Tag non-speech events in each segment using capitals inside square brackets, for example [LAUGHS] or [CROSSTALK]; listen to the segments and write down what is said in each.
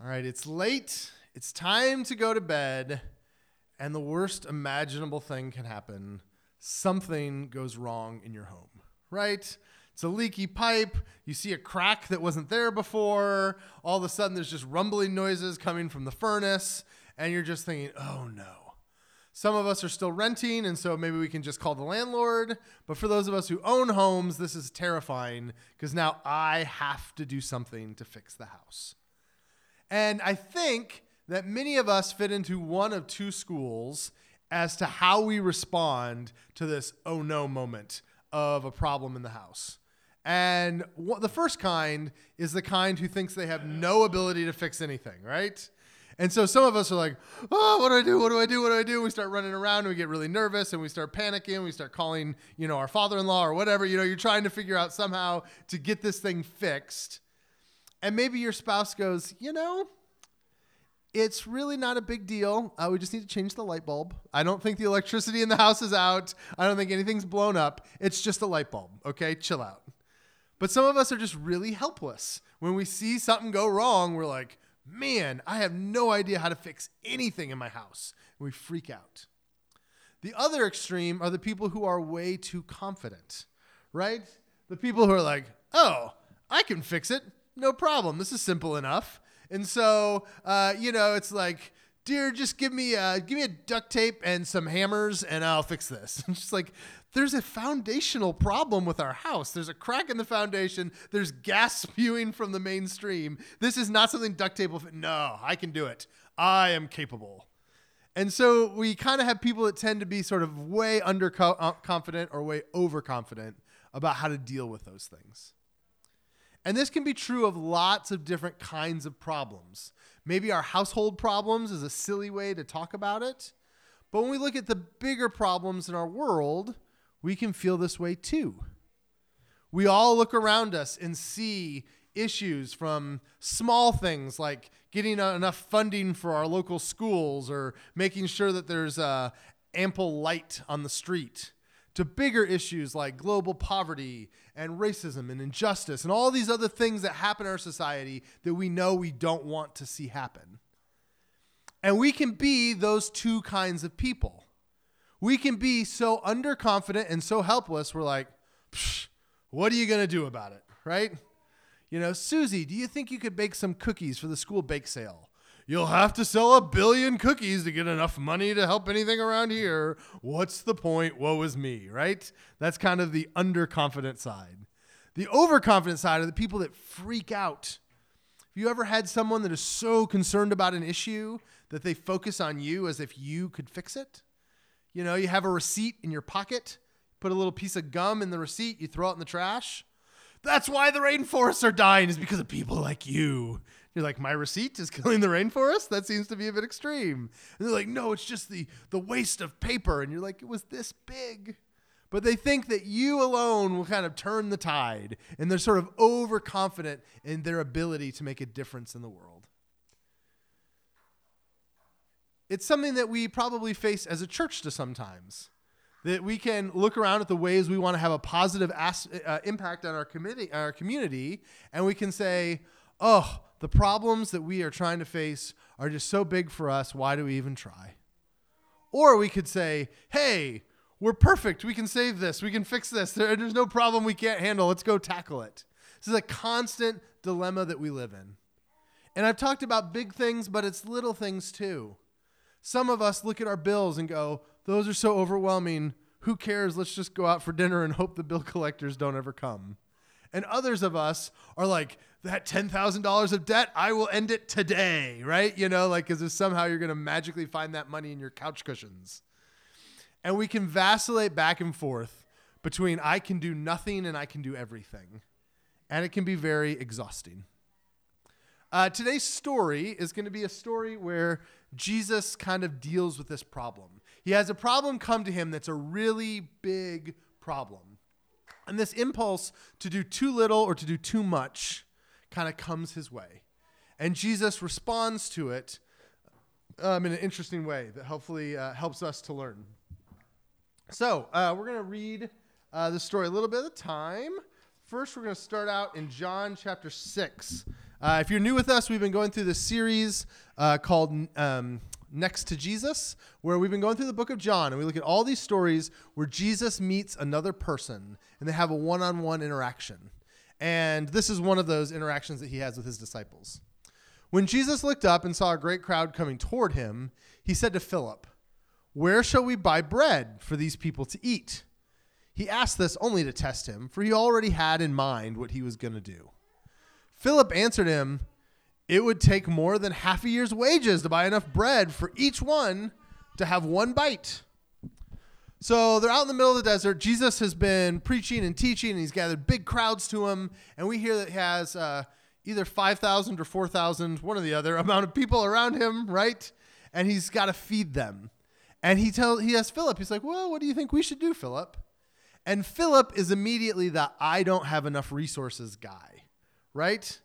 All right, it's late. It's time to go to bed, and the worst imaginable thing can happen. Something goes wrong in your home, right? It's a leaky pipe. You see a crack that wasn't there before. All of a sudden, there's just rumbling noises coming from the furnace, and you're just thinking, oh no. Some of us are still renting, and so maybe we can just call the landlord. But for those of us who own homes, this is terrifying because now I have to do something to fix the house. And I think that many of us fit into one of two schools as to how we respond to this oh no moment of a problem in the house. And what, the first kind is the kind who thinks they have no ability to fix anything, right? And so some of us are like, oh, what do I do? What do I do? What do I do? We start running around and we get really nervous and we start panicking. We start calling, you know, our father-in-law or whatever. You know, you're trying to figure out somehow to get this thing fixed. And maybe your spouse goes, you know, it's really not a big deal. Uh, we just need to change the light bulb. I don't think the electricity in the house is out. I don't think anything's blown up. It's just a light bulb. Okay, chill out. But some of us are just really helpless. When we see something go wrong, we're like, man, I have no idea how to fix anything in my house. And we freak out. The other extreme are the people who are way too confident, right? The people who are like, oh, I can fix it. No problem. This is simple enough. And so, uh, you know, it's like, dear, just give me uh, give me a duct tape and some hammers, and I'll fix this. [LAUGHS] It's just like there's a foundational problem with our house. There's a crack in the foundation. There's gas [LAUGHS] spewing from the mainstream. This is not something duct tape will fit. No, I can do it. I am capable. And so we kind of have people that tend to be sort of way underconfident or way overconfident about how to deal with those things. And this can be true of lots of different kinds of problems. Maybe our household problems is a silly way to talk about it. But when we look at the bigger problems in our world, we can feel this way too. We all look around us and see issues from small things like getting enough funding for our local schools or making sure that there's uh, ample light on the street to bigger issues like global poverty and racism and injustice and all these other things that happen in our society that we know we don't want to see happen. And we can be those two kinds of people. We can be so underconfident and so helpless, we're like, what are you going to do about it? Right? You know, Susie, do you think you could bake some cookies for the school bake sale? You'll have to sell a billion cookies to get enough money to help anything around here. What's the point? Woe is me, right? That's kind of the underconfident side. The overconfident side are the people that freak out. Have you ever had someone that is so concerned about an issue that they focus on you as if you could fix it? You know, you have a receipt in your pocket, put a little piece of gum in the receipt, you throw it in the trash. That's why the rainforests are dying, is because of people like you. You're like, my receipt is [LAUGHS] killing the rainforest? That seems to be a bit extreme. And they're like, no, it's just the, the waste of paper. And you're like, it was this big. But they think that you alone will kind of turn the tide. And they're sort of overconfident in their ability to make a difference in the world. It's something that we probably face as a church to sometimes. That we can look around at the ways we want to have a positive as, uh, impact on our, committee, our community, and we can say, oh, the problems that we are trying to face are just so big for us. Why do we even try? Or we could say, hey, we're perfect. We can save this. We can fix this. There, there's no problem we can't handle. Let's go tackle it. This is a constant dilemma that we live in. And I've talked about big things, but it's little things too. Some of us look at our bills and go, those are so overwhelming. Who cares? Let's just go out for dinner and hope the bill [LAUGHS] collectors don't ever come. And others of us are like, that $10,000 of debt, I will end it today, right? You know, like, if somehow you're going to magically find that money in your couch cushions. And we can vacillate back and forth between I can do nothing and I can do everything. And it can be very exhausting. Uh, today's story is going to be a story where Jesus kind of deals with this problem. He has a problem come to him that's a really big problem. And this impulse to do too little or to do too much kind of comes his way. And Jesus responds to it um, in an interesting way that hopefully uh, helps us to learn. So, uh, we're going to read uh, the story a little bit at a time. First, we're going to start out in John chapter 6. Uh, if you're new with us, we've been going through this series uh, called um, Next to Jesus, where we've been going through the book of John, and we look at all these stories where Jesus meets another person and they have a one on one interaction. And this is one of those interactions that he has with his disciples. When Jesus looked up and saw a great crowd coming toward him, he said to Philip, Where shall we buy bread for these people to eat? He asked this only to test him, for he already had in mind what he was going to do. Philip answered him, It would take more than half a year's wages to buy enough bread for each one to have one bite. So they're out in the middle of the desert. Jesus has been preaching and teaching, and he's gathered big crowds to him. And we hear that he has uh, either 5,000 or 4,000, one or the other, amount of people around him, right? And he's got to feed them. And he tells he asks Philip, he's like, Well, what do you think we should do, Philip? And Philip is immediately the I don't have enough resources guy, right?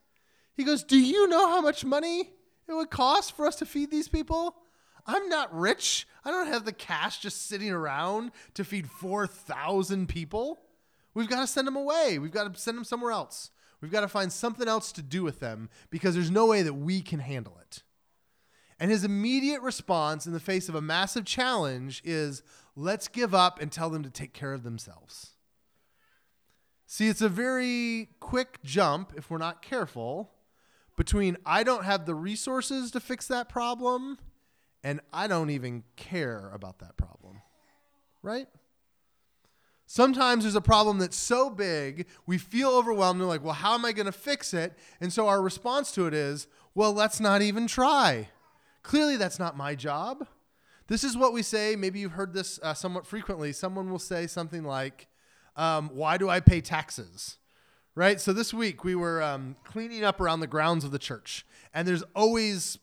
He goes, Do you know how much money it would cost for us to feed these people? I'm not rich. I don't have the cash just sitting around to feed 4,000 people. We've got to send them away. We've got to send them somewhere else. We've got to find something else to do with them because there's no way that we can handle it. And his immediate response in the face of a massive challenge is let's give up and tell them to take care of themselves. See, it's a very quick jump if we're not careful between I don't have the resources to fix that problem and I don't even care about that problem. Right? Sometimes there's a problem that's so big, we feel overwhelmed and like, well, how am I going to fix it? And so our response to it is, well, let's not even try. Clearly, that's not my job. This is what we say. Maybe you've heard this uh, somewhat frequently. Someone will say something like, um, Why do I pay taxes? Right? So this week we were um, cleaning up around the grounds of the church, and there's always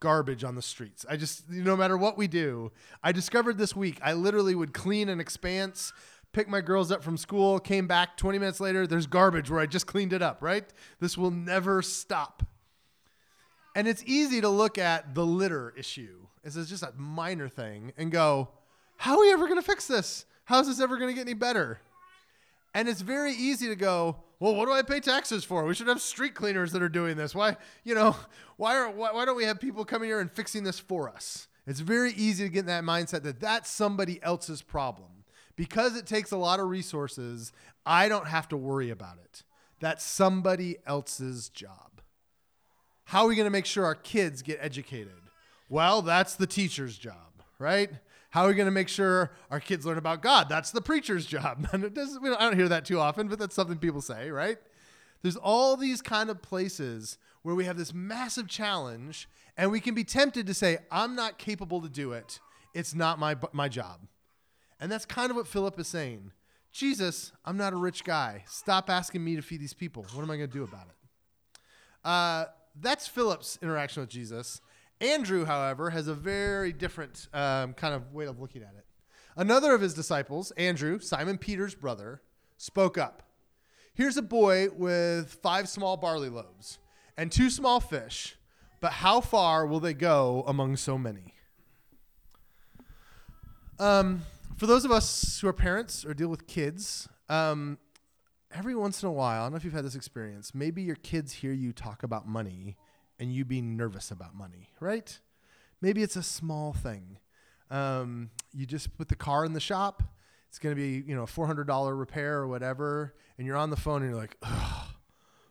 garbage on the streets. I just, no matter what we do, I discovered this week I literally would clean an expanse, pick my girls up from school, came back 20 minutes later, there's garbage where I just cleaned it up, right? This will never stop. And it's easy to look at the litter issue as just a minor thing and go, how are we ever going to fix this? How is this ever going to get any better? And it's very easy to go, well, what do I pay taxes for? We should have street cleaners that are doing this. Why, you know, [LAUGHS] why, are, why, why don't we have people coming here and fixing this for us? It's very easy to get in that mindset that that's somebody else's problem. Because it takes a lot of resources, I don't have to worry about it. That's somebody else's job. How are we going to make sure our kids get educated? Well, that's the teacher's job, right? How are we going to make sure our kids learn about God? That's the preacher's job. And [LAUGHS] it doesn't, I don't hear that too often, but that's something people say, right? There's all these kind of places where we have this massive challenge and we can be tempted to say, I'm not capable to do it. It's not my, my job. And that's kind of what Philip is saying. Jesus, I'm not a rich guy. Stop asking me to feed these people. What am I going to do about it? Uh, that's Philip's interaction with Jesus. Andrew, however, has a very different um, kind of way of looking at it. Another of his disciples, Andrew, Simon Peter's brother, spoke up. Here's a boy with five small barley loaves and two small fish, but how far will they go among so many? Um, for those of us who are parents or deal with kids, um, every once in a while, I don't know if you've had this experience, maybe your kids hear you talk about money and you being nervous about money, right? Maybe it's a small thing. Um, you just put the car in the shop. It's going to be, you know, a $400 repair or whatever. And you're on the phone and you're like,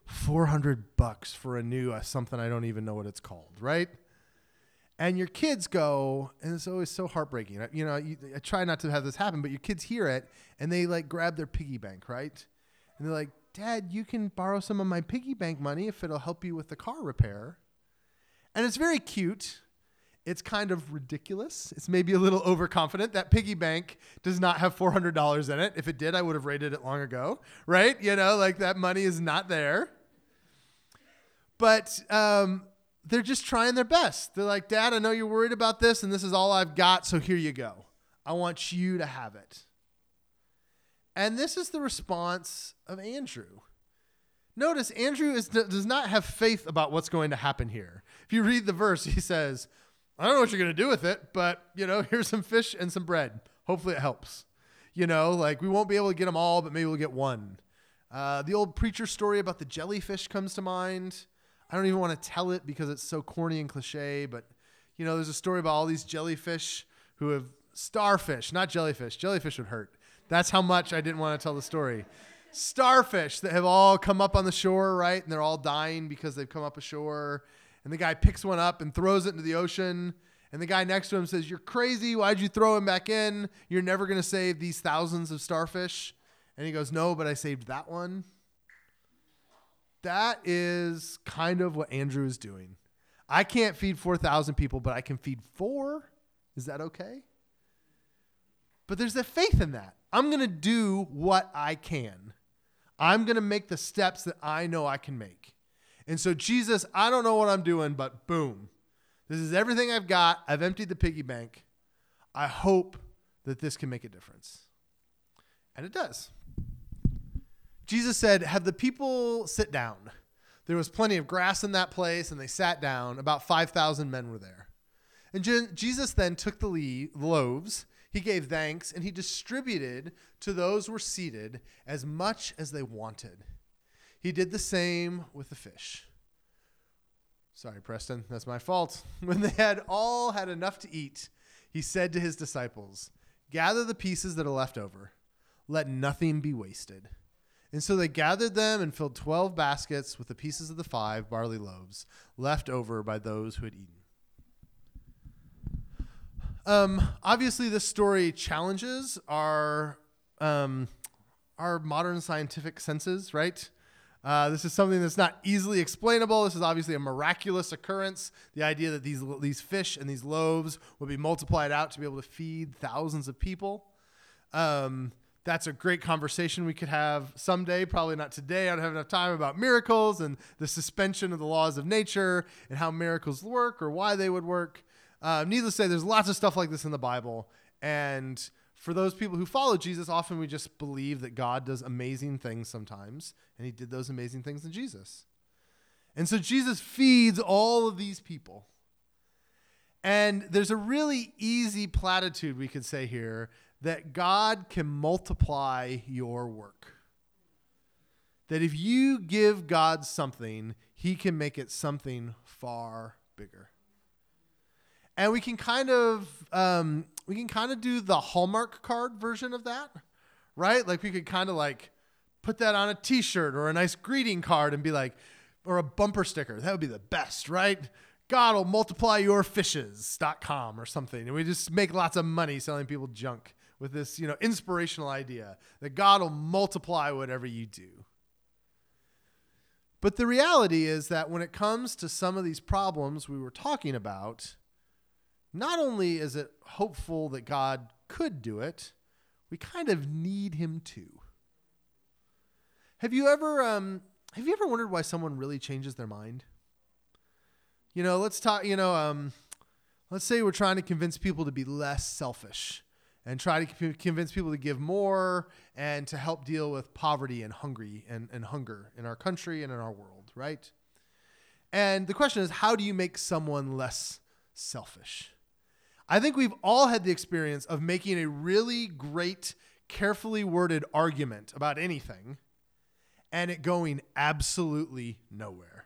400 bucks for a new uh, something I don't even know what it's called, right? And your kids go, and it's always so heartbreaking. You know, you, I try not to have this happen, but your kids hear it and they like grab their piggy bank, right? And they're like, Dad, you can borrow some of my piggy bank money if it'll help you with the car repair. And it's very cute. It's kind of ridiculous. It's maybe a little overconfident. That piggy bank does not have $400 in it. If it did, I would have rated it long ago, right? You know, like that money is not there. But um, they're just trying their best. They're like, Dad, I know you're worried about this, and this is all I've got, so here you go. I want you to have it. And this is the response of Andrew. Notice Andrew is, does not have faith about what's going to happen here. If you read the verse, he says, I don't know what you're going to do with it, but, you know, [LAUGHS] here's some fish and some bread. Hopefully it helps. You know, like we won't be able to get them all, but maybe we'll get one. Uh, the old preacher story about the jellyfish comes to mind. I don't even want to tell it because it's so corny and cliche, but you know, there's a story about all these jellyfish who have starfish, not jellyfish. Jellyfish would hurt. That's how much I didn't want to tell the story. Starfish that have all come up on the shore, right? And they're all dying because they've come up ashore. And the guy picks one up and throws it into the ocean. And the guy next to him says, You're crazy. Why'd you throw him back in? You're never going to save these thousands of starfish. And he goes, No, but I saved that one. That is kind of what Andrew is doing. I can't feed 4,000 people, but I can feed four. Is that okay? But there's a faith in that. I'm going to do what I can. I'm going to make the steps that I know I can make. And so, Jesus, I don't know what I'm doing, but boom. This is everything I've got. I've emptied the piggy bank. I hope that this can make a difference. And it does. Jesus said, Have the people sit down. There was plenty of grass in that place, and they sat down. About 5,000 men were there. And Je- Jesus then took the loaves, he gave thanks, and he distributed to those who were seated as much as they wanted. He did the same with the fish. Sorry, Preston, that's my fault. [LAUGHS] When they had all had enough to eat, he said to his disciples, Gather the pieces that are left over, let nothing be wasted. And so they gathered them and filled 12 baskets with the pieces of the five barley loaves left over by those who had eaten. Um, obviously, this story challenges our um, our modern scientific senses, right? Uh, this is something that's not easily explainable. This is obviously a miraculous occurrence. The idea that these these fish and these loaves would be multiplied out to be able to feed thousands of people. Um, that's a great conversation we could have someday. Probably not today. I don't have enough time about miracles and the suspension of the laws of nature and how miracles work or why they would work. Uh, needless to say, there's lots of stuff like this in the Bible. And for those people who follow Jesus, often we just believe that God does amazing things sometimes. And he did those amazing things in Jesus. And so Jesus feeds all of these people. And there's a really easy platitude we could say here that God can multiply your work. That if you give God something, he can make it something far bigger. And we can kind of um, we can kind of do the Hallmark card version of that, right? Like we could kind of like put that on a T-shirt or a nice greeting card and be like, or a bumper sticker. That would be the best, right? God will multiply your fishes.com or something. And we just make lots of money selling people junk with this, you know, inspirational idea that God will multiply whatever you do. But the reality is that when it comes to some of these problems we were talking about, not only is it hopeful that God could do it, we kind of need him to. Have you ever um, have you ever wondered why someone really changes their mind? You know, let's talk, you know, um, let's say we're trying to convince people to be less selfish and try to convince people to give more and to help deal with poverty and hungry and, and hunger in our country and in our world, right? And the question is, how do you make someone less selfish? I think we've all had the experience of making a really great, carefully worded argument about anything and it going absolutely nowhere,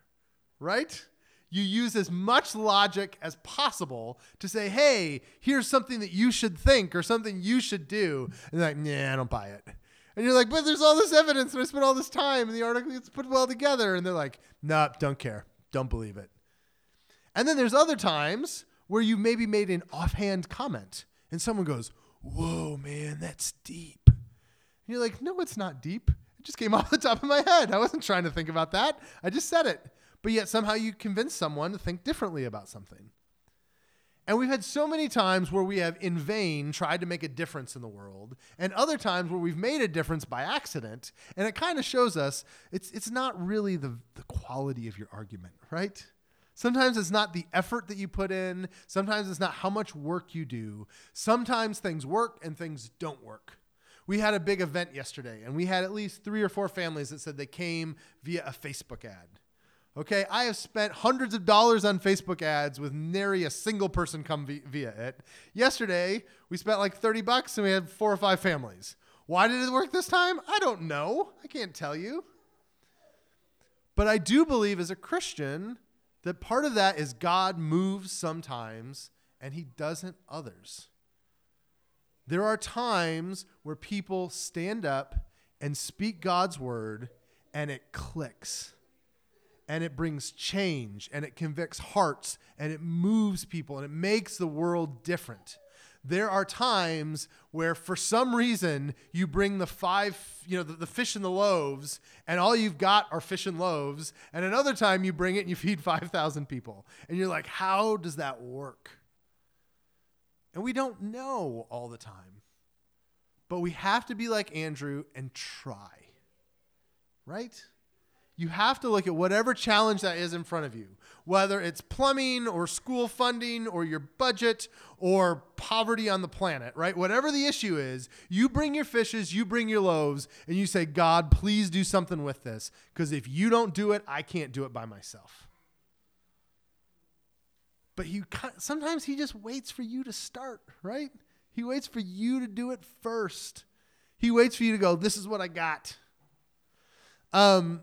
right? you use as much logic as possible to say, hey, here's something that you should think or something you should do. And they're like, nah, I don't buy it. And you're like, but there's all this evidence and I spent all this time and the article gets put well together. And they're like, nah, don't care. Don't believe it. And then there's other times where you maybe made an offhand comment and someone goes, whoa, man, that's deep. And you're like, no, it's not deep. It just came [LAUGHS] off the top of my head. I wasn't trying to think about that. I just said it but yet somehow you convince someone to think differently about something. And we've had so many times where we have in vain tried to make a difference in the world, and other times where we've made a difference by accident, and it kind of shows us it's, it's not really the, the quality of your argument, right? Sometimes it's not the effort that you put in, sometimes it's not how much work you do. Sometimes things work and things don't work. We had a big event yesterday, and we had at least three or four families that said they came via a Facebook ad. Okay, I have spent hundreds of dollars on Facebook ads with nary a single person come via it. Yesterday, we spent like 30 bucks and we had four or five families. Why did it work this time? I don't know. I can't tell you. But I do believe as a Christian that part of that is God moves sometimes and he doesn't others. There are times where people stand up and speak God's word and it clicks and it brings change and it convicts hearts and it moves people and it makes the world different. There are times where, for some reason, you bring the five, you know, the, the, fish and the loaves, and all you've got are fish and loaves. And another time you bring it and you feed [LAUGHS] 5,000 people. And you're like, how does that work? And we don't know all the time. But we have to be like Andrew and try. Right? You have to look at whatever challenge that is in front of you, whether it's plumbing or school funding or your budget or poverty on the planet, right? Whatever the issue is, you bring your fishes, you bring your loaves, and you say, God, please do something with this. Because if you don't do it, I can't do it by myself. But he sometimes he just waits for you to start, right? He waits for you to do it first. He waits for you to go, this is what I got. Um,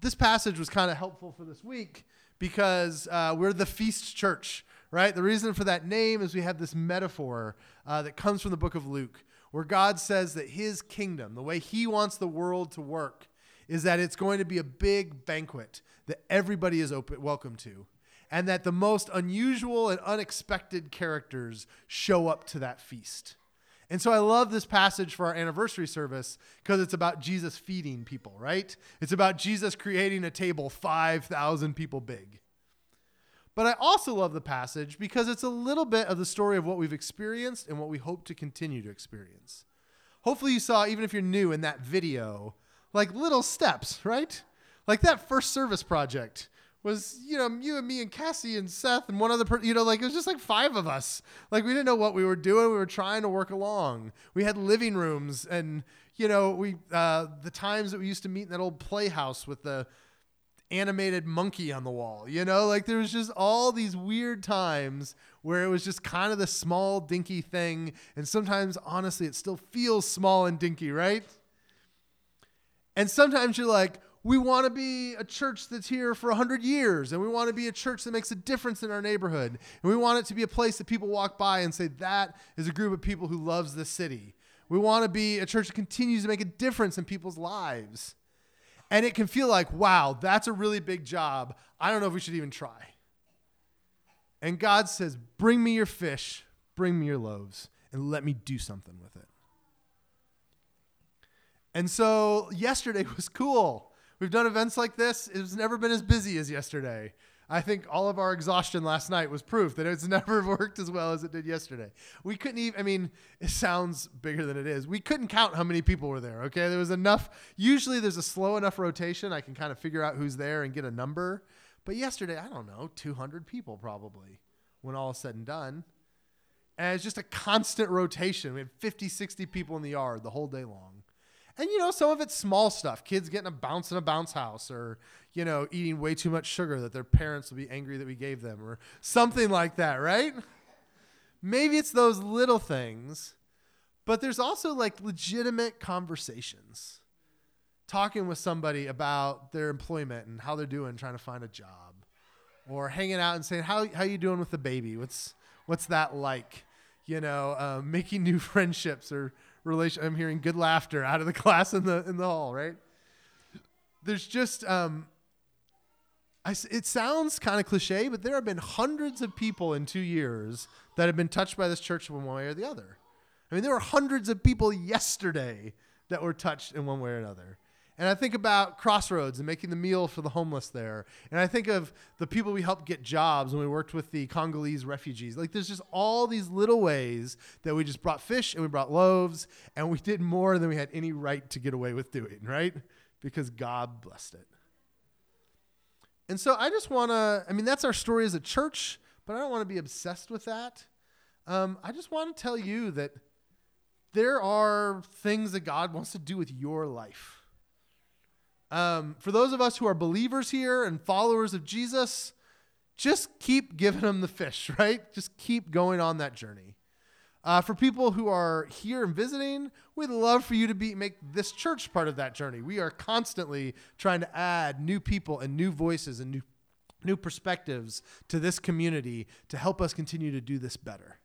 this passage was kind of helpful for this week because uh, we're the feast church, right? The reason for that name is we have this metaphor uh, that comes from the book of Luke, where God says that his kingdom, the way he wants the world to work, is that it's going to be a big banquet that everybody is open, welcome to, and that the most unusual and unexpected characters show up to that feast. And so I love this passage for our anniversary service because it's about Jesus feeding people, right? It's about Jesus creating a table 5,000 people big. But I also love the passage because it's a little bit of the story of what we've experienced and what we hope to continue to experience. Hopefully, you saw, even if you're new in that video, like little steps, right? Like that first service project was you know you and me and Cassie and Seth and one other person you know like it was just like five of us. Like we didn't know what we were doing. We were trying to work along. We had living rooms and you know we uh, the times that we used to meet in that old playhouse with the animated monkey on the wall you know? Like there was just all these weird times where it was just kind of the small dinky thing. And sometimes honestly it still feels small and dinky right? And sometimes you're like we want to be a church that's here for 100 years and we want to be a church that makes a difference in our neighborhood. And we want it to be a place that people walk by and say that is a group of people who loves this city. We want to be a church that continues to make a difference in people's lives. And it can feel like wow that's a really big job. I don't know if we should even try. And god says bring me your fish bring me your loaves and let me do something with it. And so yesterday [LAUGHS] was cool We've done events like this. It's never been as busy as yesterday. I think all of our exhaustion last night was proof that it's [LAUGHS] never worked as well as it did yesterday. We couldn't even, I mean, it sounds bigger than it is. We couldn't count how many people were there, okay? There was enough. Usually there's a slow enough rotation. I can kind of figure out who's there and get a number. But yesterday, I don't know, 200 people probably when all is said and done. And it's just a constant rotation. We had 50, 60 people in the yard the whole day long. And you know, some of it's small stuff. Kids getting a bounce in a bounce house or, you know, eating way too much sugar that their parents will be angry that we gave them or something like that, right? Maybe it's those little things. But there's also like legitimate conversations. Talking with somebody about their employment and how they're doing trying to find a job. Or hanging out and saying, How how you doing with the baby? What's what's that like? You know, uh, making new [LAUGHS] friendships or relation. I'm hearing good laughter out of the [LAUGHS] class in the in the hall, right? There's just um, I, it sounds kind of cliche, but there have been hundreds of people in two years that have been touched by this church in one way or the other. I mean, there were hundreds of people yesterday that were touched in one way or another. And I think about Crossroads and making the meal for the homeless there. And I think of the people we helped get jobs when we worked with the Congolese refugees. Like there's just all these little ways that we just brought fish and we brought loaves and we did more than we had any right to get away with doing, right? Because God blessed it. And so I just want to, I mean, that's our story as a church, but I don't want to be obsessed with that. Um, I just want to tell you that there are things that God wants to do with your life. Um, for those of us who are believers here and followers of Jesus, just keep giving them the fish, [LAUGHS] right? Just keep going on that journey. Uh, for people who are here and visiting, we'd love for you to be make this church part of that journey. We are constantly trying to add new people and new voices and new new perspectives to this community to help us continue to do this better.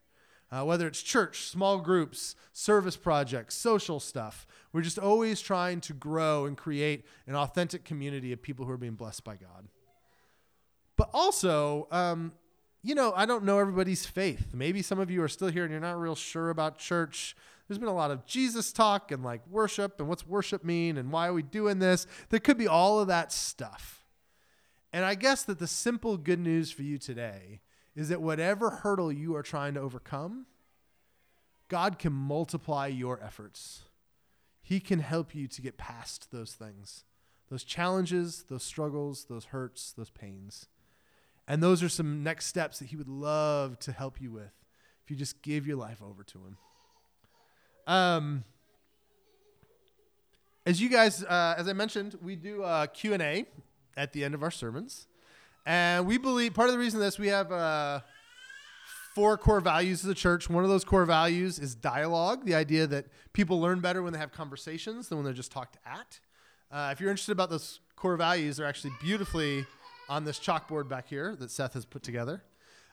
Uh, whether it's church, small groups, service projects, social stuff, we're just always trying to grow and create an authentic community of people who are being blessed by God. But also, um, you know, I don't know everybody's faith. Maybe some of you are still here and you're not real sure about church. There's been a lot of Jesus talk and like worship and what's worship mean and why are we doing this? There could be all of that stuff. And I guess that the simple good news for you today is that whatever hurdle you are trying to overcome, God can multiply your efforts. He can help you to get past those things, those challenges, those struggles, those hurts, those pains. And those are some next steps that he would love to help you with if you just give your life over to him. Um, as you guys, uh, as I mentioned, we do a Q&A at the end of our sermons. And we believe part of the reason this, we have uh, four core values of the church. One of those core values is dialogue, the idea that people learn better when they have conversations than when they're just talked at. Uh, if you're interested about those core values, they're actually beautifully on this chalkboard back here that Seth has put together.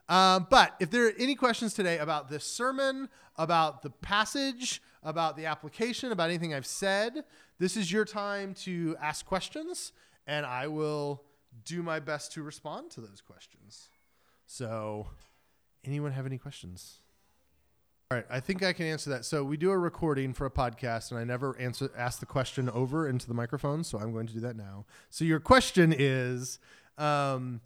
Um, but if there are any questions today about this sermon, about the passage, about the application, about anything I've said, this is your time to ask questions, and I will do my best to respond to those questions. So, anyone have any questions? All right, I think I can answer that. So we do a recording for a podcast, and I never answer ask the question over into the microphone, so I'm going to do that now. So your question is, um,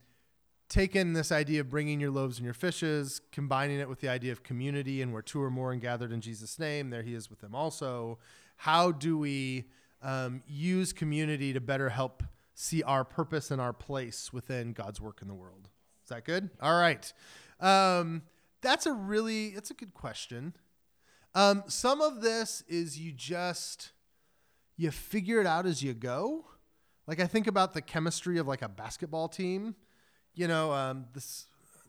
taking this idea of bringing your loaves and your fishes, combining it with the idea of community and where two or more are gathered in Jesus' name, there he is with them also. How do we um, use community to better help see our purpose and our place within God's work in the world? Is that good? All right. Um, that's a really, that's a good question. Um, some of this is you just, you figure it out as you go. Like I think about the chemistry of like a basketball team. You know, um, this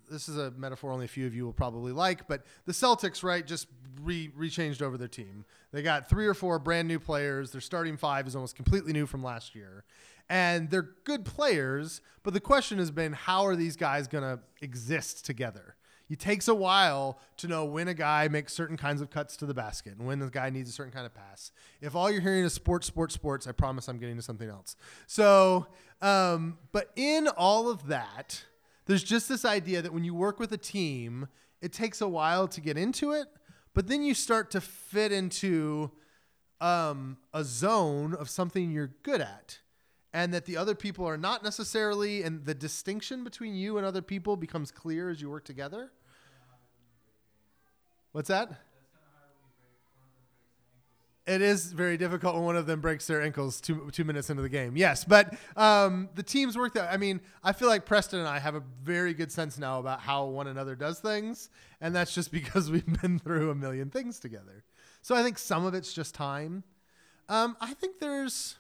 this is a metaphor only a few of you will probably like, but the Celtics, right, just re rechanged over their team. They got three or four brand new players. Their starting five is almost completely new from last year. And they're good players, but the question has been how are these guys going to exist together? It takes a while to know when a guy makes certain kinds of cuts to the basket and when the guy needs a certain kind of pass. If all you're hearing is sports, sports, sports, I promise I'm getting to something else. So, um, but in all of that, there's just this idea that when you work with a team, it takes a while to get into it, but then you start to fit into um, a zone of something you're good at and that the other people are not necessarily, and the distinction between you and other people becomes clear as you work together. What's that? It is very difficult when one of them breaks their ankles two, two minutes into the game. Yes, but um, the teams work that. I mean, I feel like Preston and I have a very good sense now about how one another does things, and that's just [LAUGHS] because we've been through a million things together. So I think some of it's just time. Um, I think there's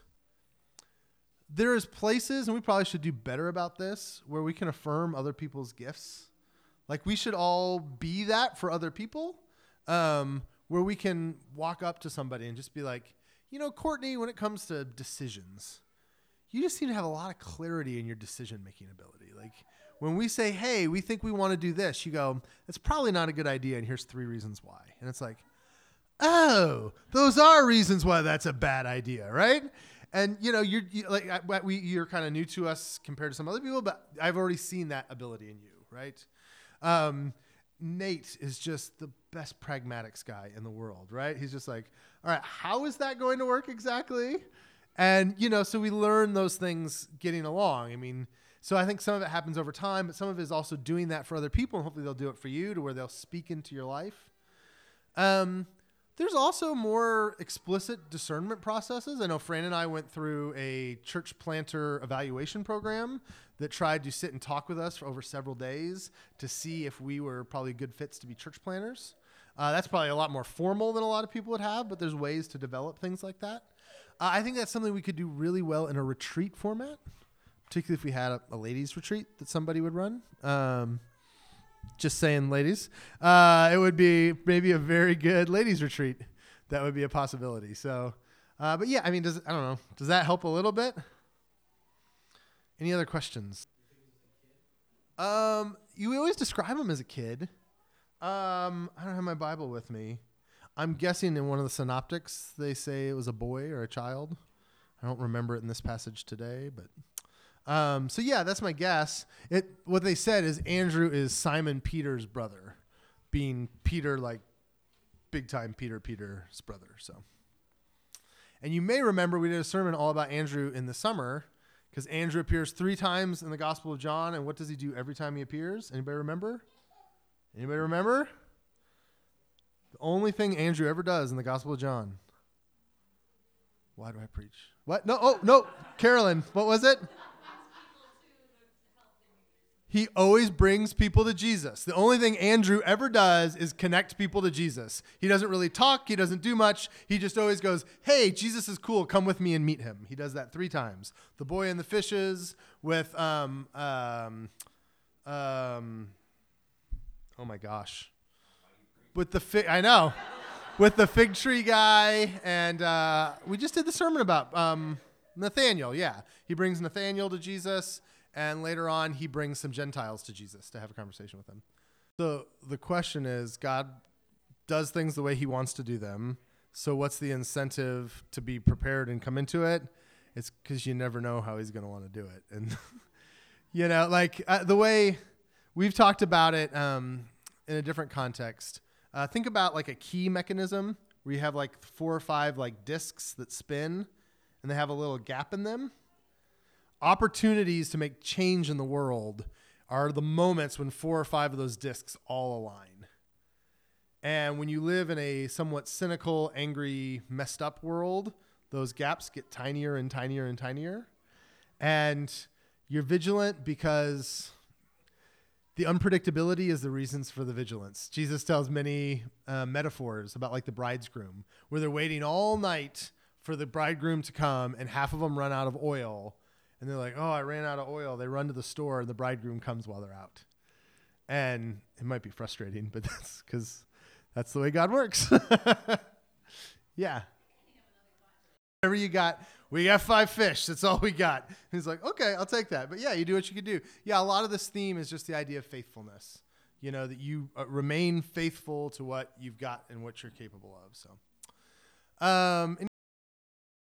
there is places, and we probably should do better about this, where we can affirm other people's gifts. Like we should all be that for other people, um, where we can walk up to somebody and just be like, you know, Courtney, when it comes to decisions, you just seem to have a lot of clarity in your decision making ability. Like when we say, hey, we think we want to do this, you go, it's probably not a good idea, and here's three reasons why. And it's like, oh, those are reasons why that's a bad idea, right? And you know, you're you, like we you're kind of new to us compared to some other people, but I've already seen that ability in you, right? Um, Nate is just the best pragmatics guy in the world, right? He's just like, all right, how is that going to work exactly? And you know, so we learn those things getting along. I mean, so I think some of it happens over time, but some of it is also doing that for other people, and hopefully they'll do it for you to where they'll speak into your life. Um, there's also more explicit discernment processes. I know Fran and I went through a church planter evaluation program that tried to sit and talk with us for over several days to see if we were probably good fits to be church planters. Uh, that's probably a lot more formal than a lot of people would have, but there's ways to develop things like that. Uh, I think that's something we could do really well in a retreat format, particularly if we had a, a ladies' retreat that somebody would run. Um, Just saying, ladies. Uh, it would be maybe a very good ladies' retreat. That would be a possibility. So, uh, but yeah, I mean, does I don't know. Does that help a little bit? Any other questions? Um, you always describe him as a kid. Um, I don't have my Bible with me. I'm guessing in one of the synoptics they say it was a boy or a child. I don't remember it in this passage today, but um, so yeah, that's my guess. It what they said is Andrew is Simon Peter's brother, being Peter like big time Peter Peter's brother. So, and you may remember we did a sermon all about Andrew in the summer because Andrew appears three times in the Gospel of John, and what does he do every time he appears? Anybody remember? Anybody remember? The only thing Andrew ever does in the Gospel of John. Why do I preach? What? No, oh, no. Carolyn, what was it? He always brings people to Jesus. The only thing Andrew ever does is connect people to Jesus. He doesn't really talk, he doesn't do much. He just always goes, Hey, Jesus is cool. Come with me and meet him. He does that three times. The boy and the fishes with, um, um, um, oh my gosh. With the fig, I know. with the fig tree guy. And uh, we just did the sermon about um, Nathaniel. Yeah. He brings Nathaniel to Jesus. And later on, he brings some Gentiles to Jesus to have a conversation with him. So the question is God does things the way he wants to do them. So what's the incentive to be prepared and come into it? It's because you never know how he's going to want to do it. [LAUGHS] And, you know, like uh, the way we've talked about it um, in a different context. Uh, think about like a key mechanism where you have like four or five like discs that spin and they have a little gap in them opportunities to make change in the world are the moments when four or five of those discs all align. And when you live in a somewhat cynical, angry, messed up world, those gaps get tinier and tinier and tinier. And you're vigilant because the unpredictability is the reasons for the vigilance. Jesus tells many uh, metaphors about like the bridegroom, where they're waiting all night for the bridegroom to come, and half of them run out of oil and they're like, "Oh, I ran out of oil." They run to the store, and the bridegroom comes while they're out. And it might be frustrating, but [LAUGHS] that's because that's the way God works. [LAUGHS] yeah. Whatever you got, we got five fish. That's all we got. And he's like, okay, I'll take that. But yeah, you do what you can do. Yeah, a lot of this theme is just the idea of faithfulness. You know that you uh, remain faithful to what you've got and what you're capable of. So, um,